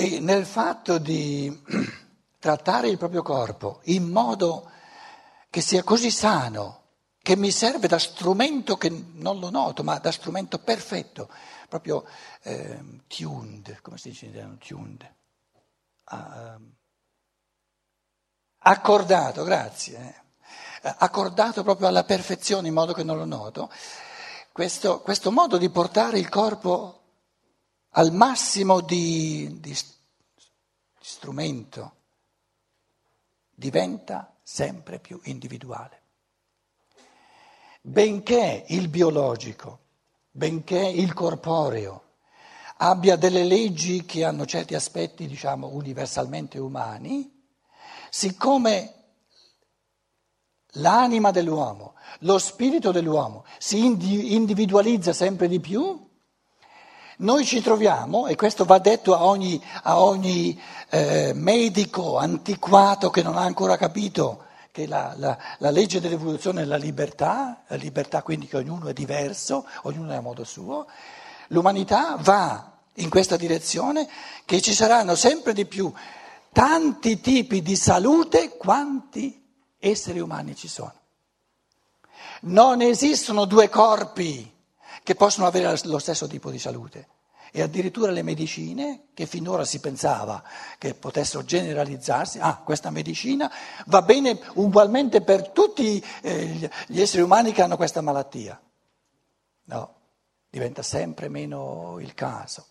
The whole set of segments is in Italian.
E nel fatto di trattare il proprio corpo in modo che sia così sano, che mi serve da strumento che non lo noto, ma da strumento perfetto, proprio eh, tuned, come si dice in italiano, tuned, ah, accordato, grazie, eh, accordato proprio alla perfezione in modo che non lo noto, questo, questo modo di portare il corpo al massimo di, di, strumento diventa sempre più individuale. Benché il biologico, benché il corporeo abbia delle leggi che hanno certi aspetti, diciamo, universalmente umani, siccome l'anima dell'uomo, lo spirito dell'uomo si individualizza sempre di più, noi ci troviamo, e questo va detto a ogni, a ogni eh, medico antiquato che non ha ancora capito che la, la, la, legge dell'evoluzione è la libertà, la libertà quindi che ognuno è diverso, ognuno è a modo suo, l'umanità va in questa direzione che ci saranno sempre di più tanti tipi di salute quanti esseri umani ci sono. Non esistono due corpi che possono avere lo stesso tipo di salute. E addirittura le medicine, che finora si pensava che potessero generalizzarsi, ah, questa medicina va bene ugualmente per tutti eh, gli esseri umani che hanno questa malattia. No, diventa sempre meno il caso.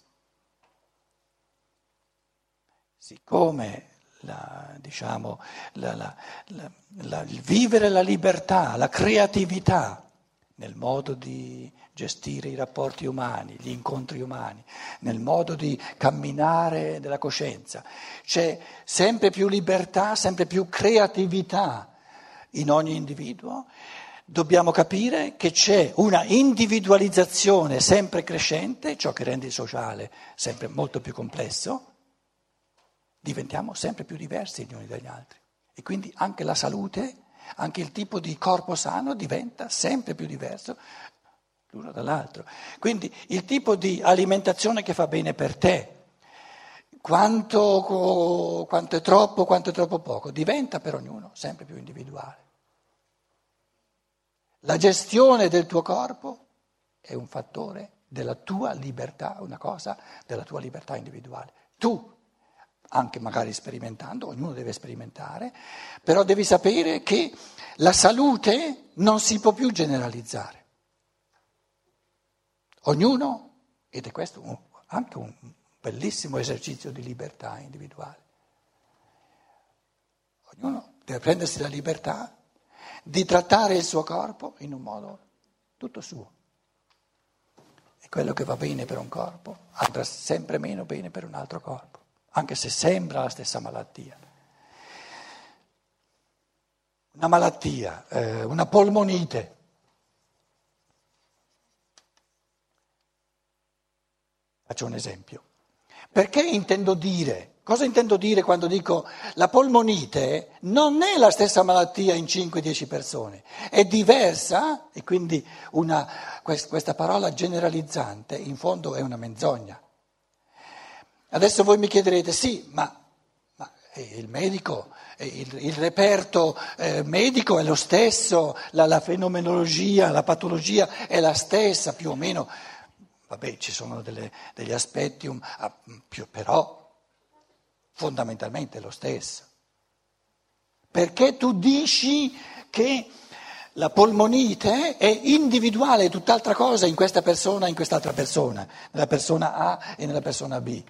Siccome la, diciamo, la, la, il vivere la libertà, la creatività nel modo di gestire i rapporti umani, gli incontri umani, nel modo di camminare della coscienza. C'è sempre più libertà, sempre più creatività in ogni individuo. Dobbiamo capire che c'è una individualizzazione sempre crescente, ciò che rende il sociale sempre molto più complesso. Diventiamo sempre più diversi gli uni dagli altri. E quindi anche la salute anche il tipo di corpo sano diventa sempre più diverso l'uno dall'altro. Quindi il tipo di alimentazione che fa bene per te, quanto, quanto è troppo, quanto è troppo poco, diventa per ognuno sempre più individuale. La gestione del tuo corpo è un fattore della tua libertà, una cosa della tua libertà individuale. Tu anche magari sperimentando, ognuno deve sperimentare, però devi sapere che la salute non si può più generalizzare. Ognuno, ed è questo anche un bellissimo esercizio di libertà individuale, ognuno deve prendersi la libertà di trattare il suo corpo in un modo tutto suo. E quello che va bene per un corpo andrà sempre meno bene per un altro corpo anche se sembra la stessa malattia. Una malattia, eh, una polmonite. Faccio un esempio. Perché intendo dire, cosa intendo dire quando dico la polmonite non è la stessa malattia in 5-10 persone, è diversa e quindi una, questa parola generalizzante in fondo è una menzogna. Adesso voi mi chiederete, sì, ma, ma il medico, il, il reperto eh, medico è lo stesso, la, la, fenomenologia, la patologia è la stessa, più o meno. Vabbè, ci sono delle, degli aspetti, ah, però fondamentalmente è lo stesso. Perché tu dici che la polmonite è individuale, è tutt'altra cosa in questa persona e in quest'altra persona, nella persona A e nella persona B.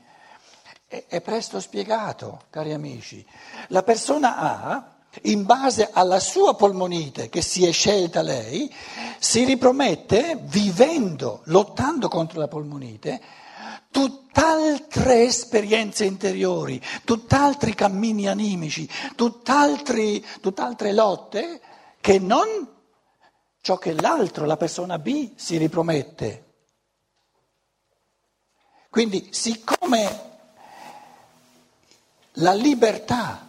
È presto spiegato, cari amici. La persona A, in base alla sua polmonite che si è scelta lei, si ripromette, vivendo, lottando contro la polmonite, tutt'altre esperienze interiori, tutt'altri cammini animici, tutt'altri, tutt'altre lotte che non ciò che l'altro, la persona B, si ripromette. Quindi, siccome la libertà,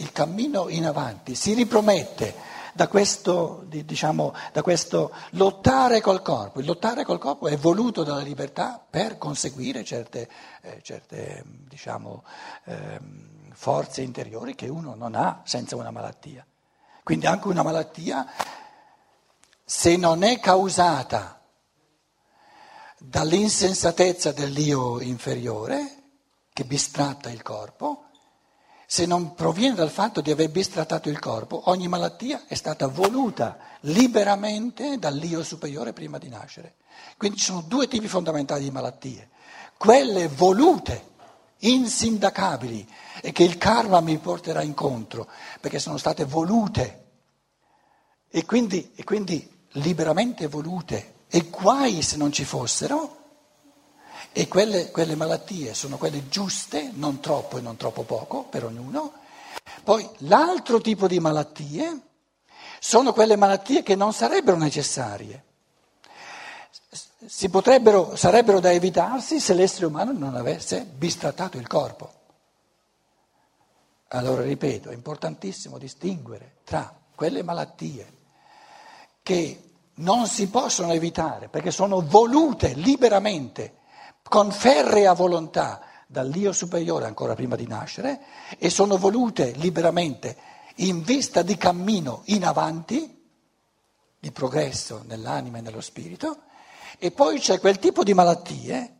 il cammino in avanti, si ripromette da questo, diciamo, da questo lottare col corpo. Il lottare col corpo è voluto dalla libertà per conseguire certe, eh, certe diciamo, eh, forze interiori che uno non ha senza una malattia. Quindi anche una malattia, se non è causata dall'insensatezza dell'io inferiore, che bistratta il corpo, se non proviene dal fatto di aver bistrattato il corpo, ogni malattia è stata voluta liberamente dall'io superiore prima di nascere. Quindi ci sono due tipi fondamentali di malattie, quelle volute, insindacabili, e che il karma mi porterà incontro, perché sono state volute, e quindi, e quindi liberamente volute, e guai se non ci fossero, e quelle, quelle malattie sono quelle giuste, non troppo e non troppo poco per ognuno. Poi l'altro tipo di malattie sono quelle malattie che non sarebbero necessarie. Potrebbero, sarebbero da evitarsi se l'essere umano non avesse bistrattato il corpo. Allora ripeto, è importantissimo distinguere tra quelle malattie che non si possono evitare perché sono volute liberamente con ferrea volontà dall'io superiore ancora prima di nascere e sono volute liberamente in vista di cammino in avanti, di progresso nell'anima e nello spirito, e poi c'è quel tipo di malattie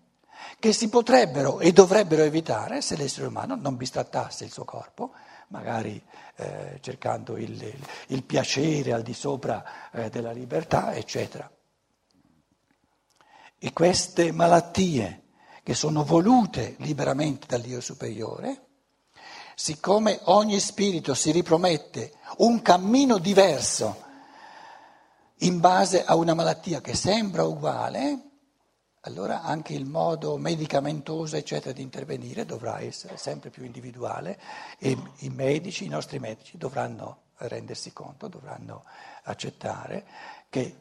che si potrebbero e dovrebbero evitare se l'essere umano non bistrattasse il suo corpo, magari eh, cercando il, il, piacere al di sopra eh, della libertà, eccetera. E queste malattie che sono volute liberamente dall'io superiore, siccome ogni spirito si ripromette un cammino diverso in base a una malattia che sembra uguale, allora anche il modo medicamentoso, eccetera, di intervenire dovrà essere sempre più individuale e i medici, i nostri medici dovranno rendersi conto, dovranno accettare che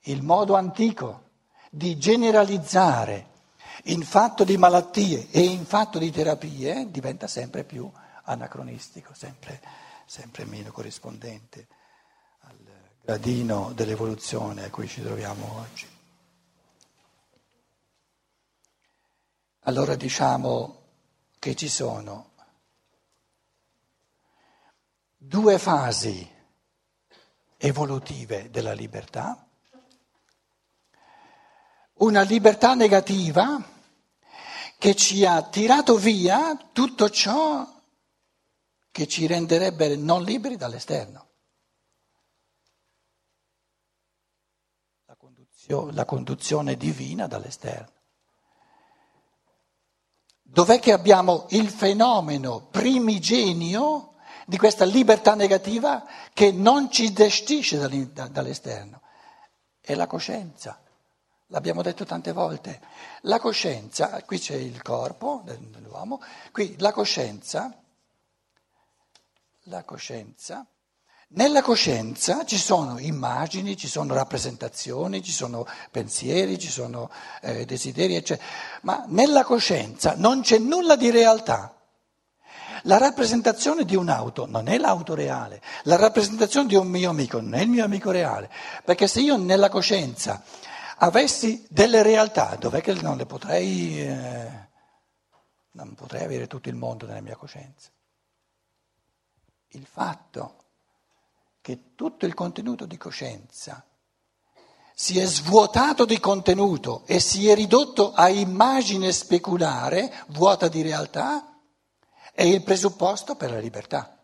il modo antico di generalizzare in fatto di malattie e in fatto di terapie diventa sempre più anacronistico, sempre, sempre meno corrispondente al gradino dell'evoluzione a cui ci troviamo oggi. Allora diciamo che ci sono due fasi evolutive della libertà una libertà negativa che ci ha tirato via tutto ciò che ci renderebbe non liberi dall'esterno. La conduzione, la conduzione divina dall'esterno. Dov'è che abbiamo il fenomeno primigenio di questa libertà negativa che non ci destisce dall'esterno? È la coscienza. L'abbiamo detto tante volte. La coscienza, qui c'è il corpo dell'uomo, qui la coscienza, la coscienza, nella coscienza ci sono immagini, ci sono rappresentazioni, ci sono pensieri, ci sono eh, desideri, eccetera, ma nella coscienza non c'è nulla di realtà. La rappresentazione di un'auto non è l'auto reale, la rappresentazione di un mio amico non è il mio amico reale, perché se io nella coscienza avessi delle realtà, dov'è che non le potrei, eh, non potrei avere tutto il mondo nella mia coscienza? Il fatto che tutto il contenuto di coscienza si è svuotato di contenuto e si è ridotto a immagine speculare, vuota di realtà, è il presupposto per la libertà.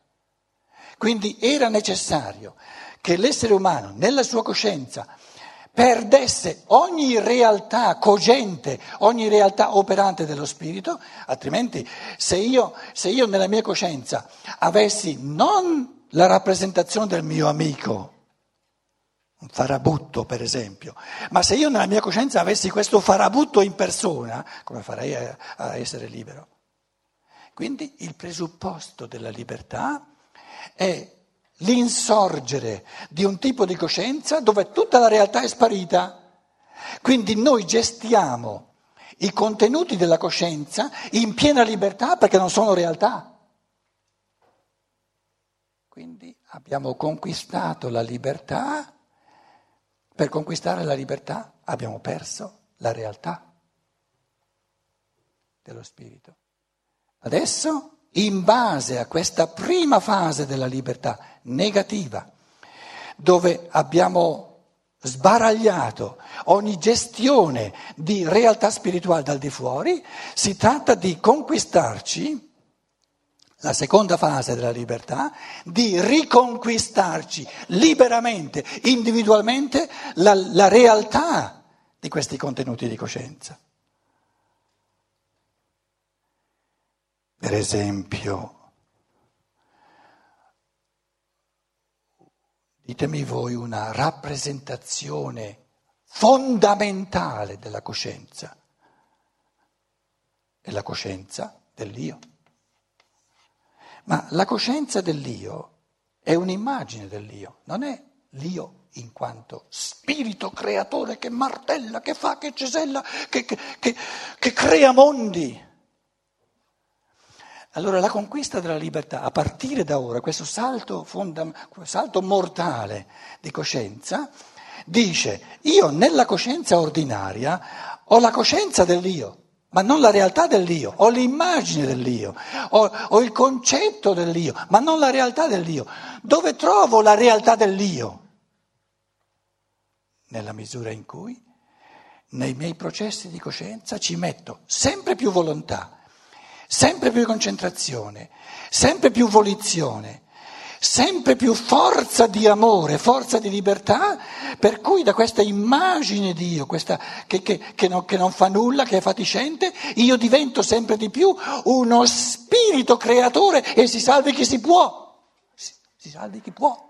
Quindi era necessario che l'essere umano, nella sua coscienza, perdesse ogni realtà cogente, ogni realtà operante dello spirito, altrimenti se io, se io nella mia coscienza avessi non la rappresentazione del mio amico, un farabutto per esempio, ma se io nella mia coscienza avessi questo farabutto in persona, come farei a, a essere libero? Quindi il presupposto della libertà è l'insorgere di un tipo di coscienza dove tutta la realtà è sparita. Quindi noi gestiamo i contenuti della coscienza in piena libertà perché non sono realtà. Quindi abbiamo conquistato la libertà, per conquistare la libertà abbiamo perso la realtà dello spirito. Adesso, in base a questa prima fase della libertà negativa, dove abbiamo sbaragliato ogni gestione di realtà spirituale dal di fuori, si tratta di conquistarci la seconda fase della libertà, di riconquistarci liberamente, individualmente, la, la realtà di questi contenuti di coscienza. Per esempio, ditemi voi una rappresentazione fondamentale della coscienza. È la coscienza dell'io. Ma la coscienza dell'io è un'immagine dell'io, non è l'io in quanto spirito creatore che martella, che fa, che cesella, che, che, che, che crea mondi. Allora la conquista della libertà, a partire da ora, questo salto, fonda, salto mortale di coscienza, dice io nella coscienza ordinaria ho la coscienza dell'io ma non la realtà dell'io, ho l'immagine dell'io, ho, ho, il concetto dell'io, ma non la realtà dell'io. Dove trovo la realtà dell'io? Nella misura in cui nei miei processi di coscienza ci metto sempre più volontà, sempre più concentrazione, sempre più volizione sempre più forza di amore, forza di libertà, per cui da questa immagine di Dio, questa, che, che, che, non, che non fa nulla, che è fatiscente, io divento sempre di più uno spirito creatore e si salvi chi si può, si, si salvi chi può.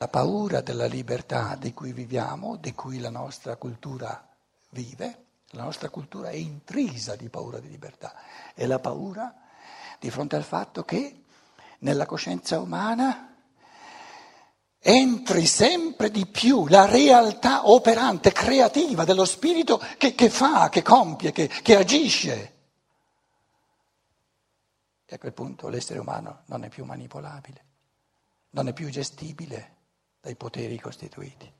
La paura della libertà di cui viviamo, di cui la nostra cultura vive, la nostra cultura è intrisa di paura di libertà. È la paura di fronte al fatto che nella coscienza umana entri sempre di più la realtà operante, creativa dello spirito che, che fa, che compie, che, che agisce. E a quel punto l'essere umano non è più manipolabile, non è più gestibile dai poteri costituiti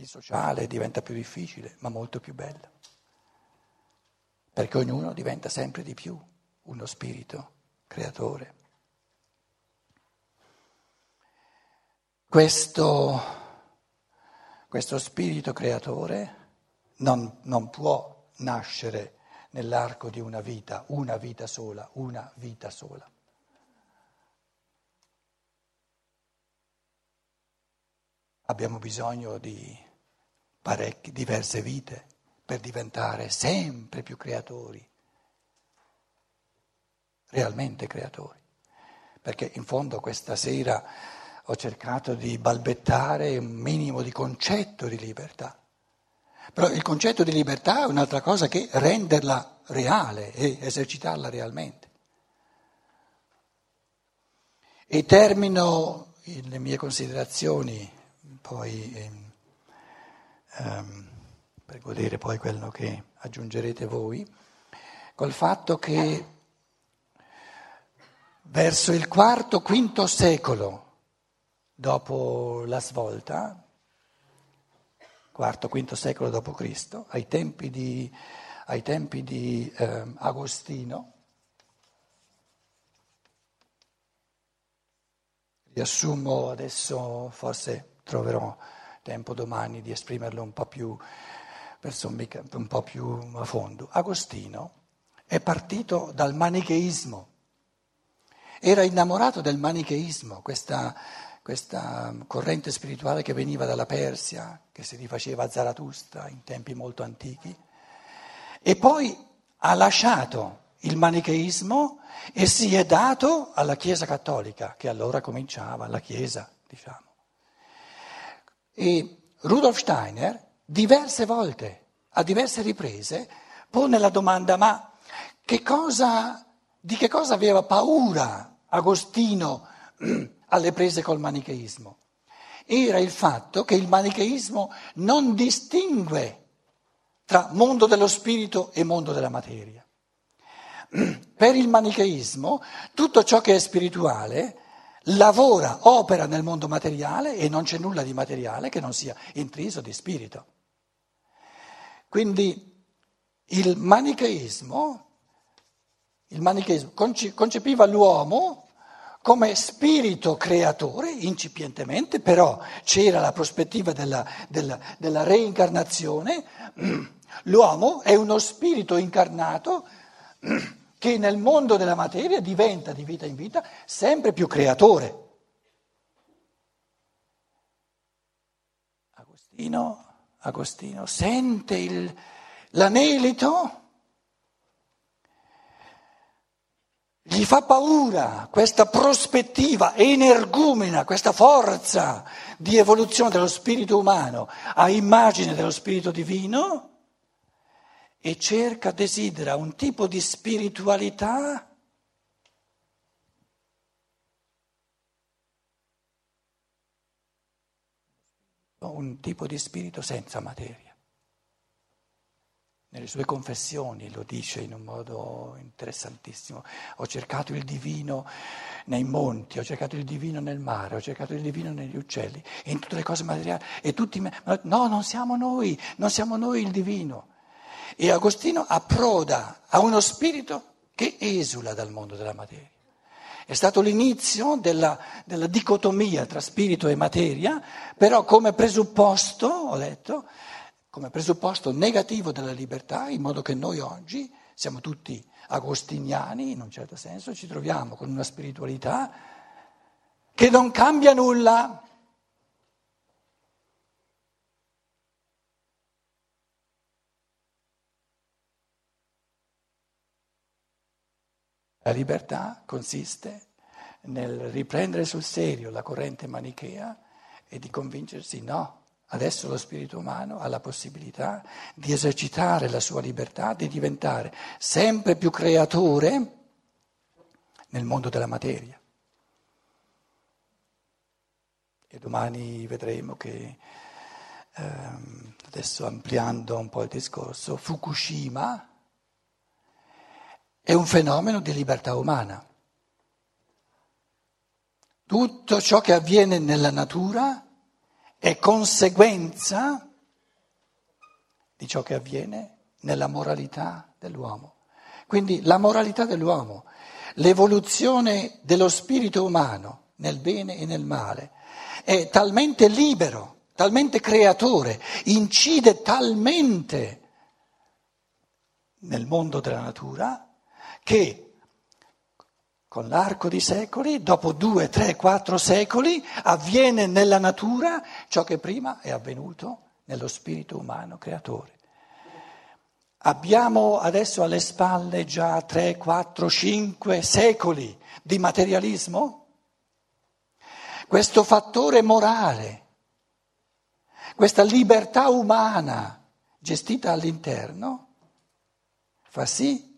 il sociale diventa più difficile, ma molto più bello, perché ognuno diventa sempre di più uno spirito creatore. Questo, questo spirito creatore non, non può nascere nell'arco di una vita, una vita sola, una vita sola. Abbiamo bisogno di parecchie, diverse vite per diventare sempre più creatori, realmente creatori. Perché in fondo questa sera ho cercato di balbettare un minimo di concetto di libertà. Però il concetto di libertà è un'altra cosa che renderla reale e esercitarla realmente. E termino le mie considerazioni, poi um, per godere poi quello che aggiungerete voi, col fatto che verso il quarto, quinto secolo dopo la svolta, quarto, quinto secolo dopo Cristo, ai tempi di, ai tempi di eh, Agostino, riassumo adesso, forse troverò tempo domani di esprimerlo un po' più, un po' più a fondo. Agostino è partito dal manicheismo, era innamorato del manicheismo, questa, questa corrente spirituale che veniva dalla Persia, che si rifaceva a Zarathustra in tempi molto antichi, e poi ha lasciato il manicheismo e si è dato alla Chiesa cattolica, che allora cominciava, la Chiesa, diciamo. E Rudolf Steiner diverse volte, a diverse riprese, pone la domanda ma che cosa, di che cosa aveva paura Agostino alle prese col manicheismo? Era il fatto che il manicheismo non distingue tra mondo dello spirito e mondo della materia. Per il manicheismo tutto ciò che è spirituale lavora, opera nel mondo materiale e non c'è nulla di materiale che non sia intriso di spirito. Quindi il manicheismo, il manicheismo concepiva l'uomo come spirito creatore, incipientemente, però c'era la prospettiva della, della, della reincarnazione, l'uomo è uno spirito incarnato che nel mondo della materia diventa di vita in vita sempre più creatore. Agostino, Agostino sente il, l'anelito, gli fa paura questa prospettiva energumena, questa forza di evoluzione dello spirito umano a immagine dello spirito divino e cerca, desidera un tipo di spiritualità un tipo di spirito senza materia. Nelle sue confessioni lo dice in un modo interessantissimo. Ho cercato il divino nei monti, ho cercato il divino nel mare, ho cercato il divino negli uccelli, in tutte le cose materiali. E tutti me... No, non siamo noi, non siamo noi il divino. E Agostino approda a uno spirito che esula dal mondo della materia. È stato l'inizio della, della dicotomia tra spirito e materia, però come presupposto, ho detto, come presupposto negativo della libertà, in modo che noi oggi siamo tutti agostiniani, in un certo senso, ci troviamo con una spiritualità che non cambia nulla. La libertà consiste nel riprendere sul serio la corrente manichea e di convincersi no, adesso lo spirito umano ha la possibilità di esercitare la sua libertà, di diventare sempre più creatore nel mondo della materia. E domani vedremo che, ehm, adesso ampliando un po' il discorso, Fukushima è un fenomeno di libertà umana. Tutto ciò che avviene nella natura è conseguenza di ciò che avviene nella moralità dell'uomo. Quindi la moralità dell'uomo, l'evoluzione dello spirito umano nel bene e nel male, è talmente libero, talmente creatore, incide talmente nel mondo della natura che con l'arco di secoli, dopo due, tre, quattro secoli, avviene nella natura ciò che prima è avvenuto nello spirito umano creatore. Abbiamo adesso alle spalle già tre, quattro, cinque secoli di materialismo. Questo fattore morale, questa libertà umana gestita all'interno, fa sì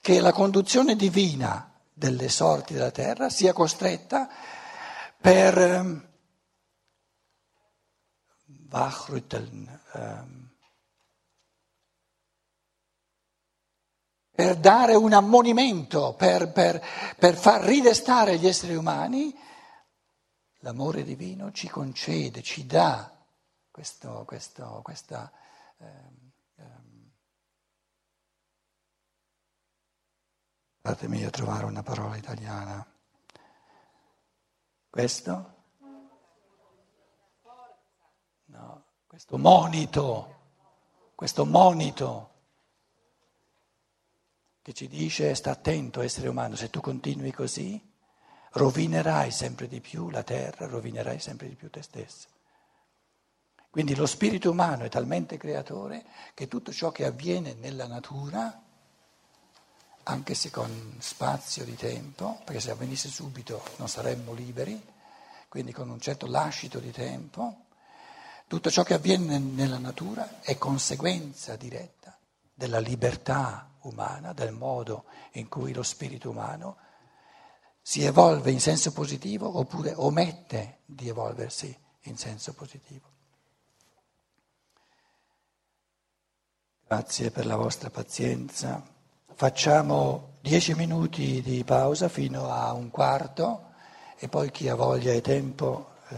che la conduzione divina delle sorti della terra sia costretta per ehm, ehm, per dare un ammonimento, per, per, per, far ridestare gli esseri umani, l'amore divino ci concede, ci dà questo, questo, questa... Eh, Fatemi a trovare una parola italiana. Questo? No, questo monito, questo monito che ci dice sta attento essere umano, se tu continui così rovinerai sempre di più la terra, rovinerai sempre di più te stesso. Quindi lo spirito umano è talmente creatore che tutto ciò che avviene nella natura anche se con spazio di tempo, perché se avvenisse subito non saremmo liberi, quindi con un certo lascito di tempo, tutto ciò che avviene nella natura è conseguenza diretta della libertà umana, del modo in cui lo spirito umano si evolve in senso positivo oppure omette di evolversi in senso positivo. Grazie per la vostra pazienza facciamo dieci minuti di pausa fino a un quarto e poi chi ha voglia e tempo eh,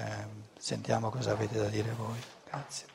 sentiamo cosa avete da dire voi. Grazie.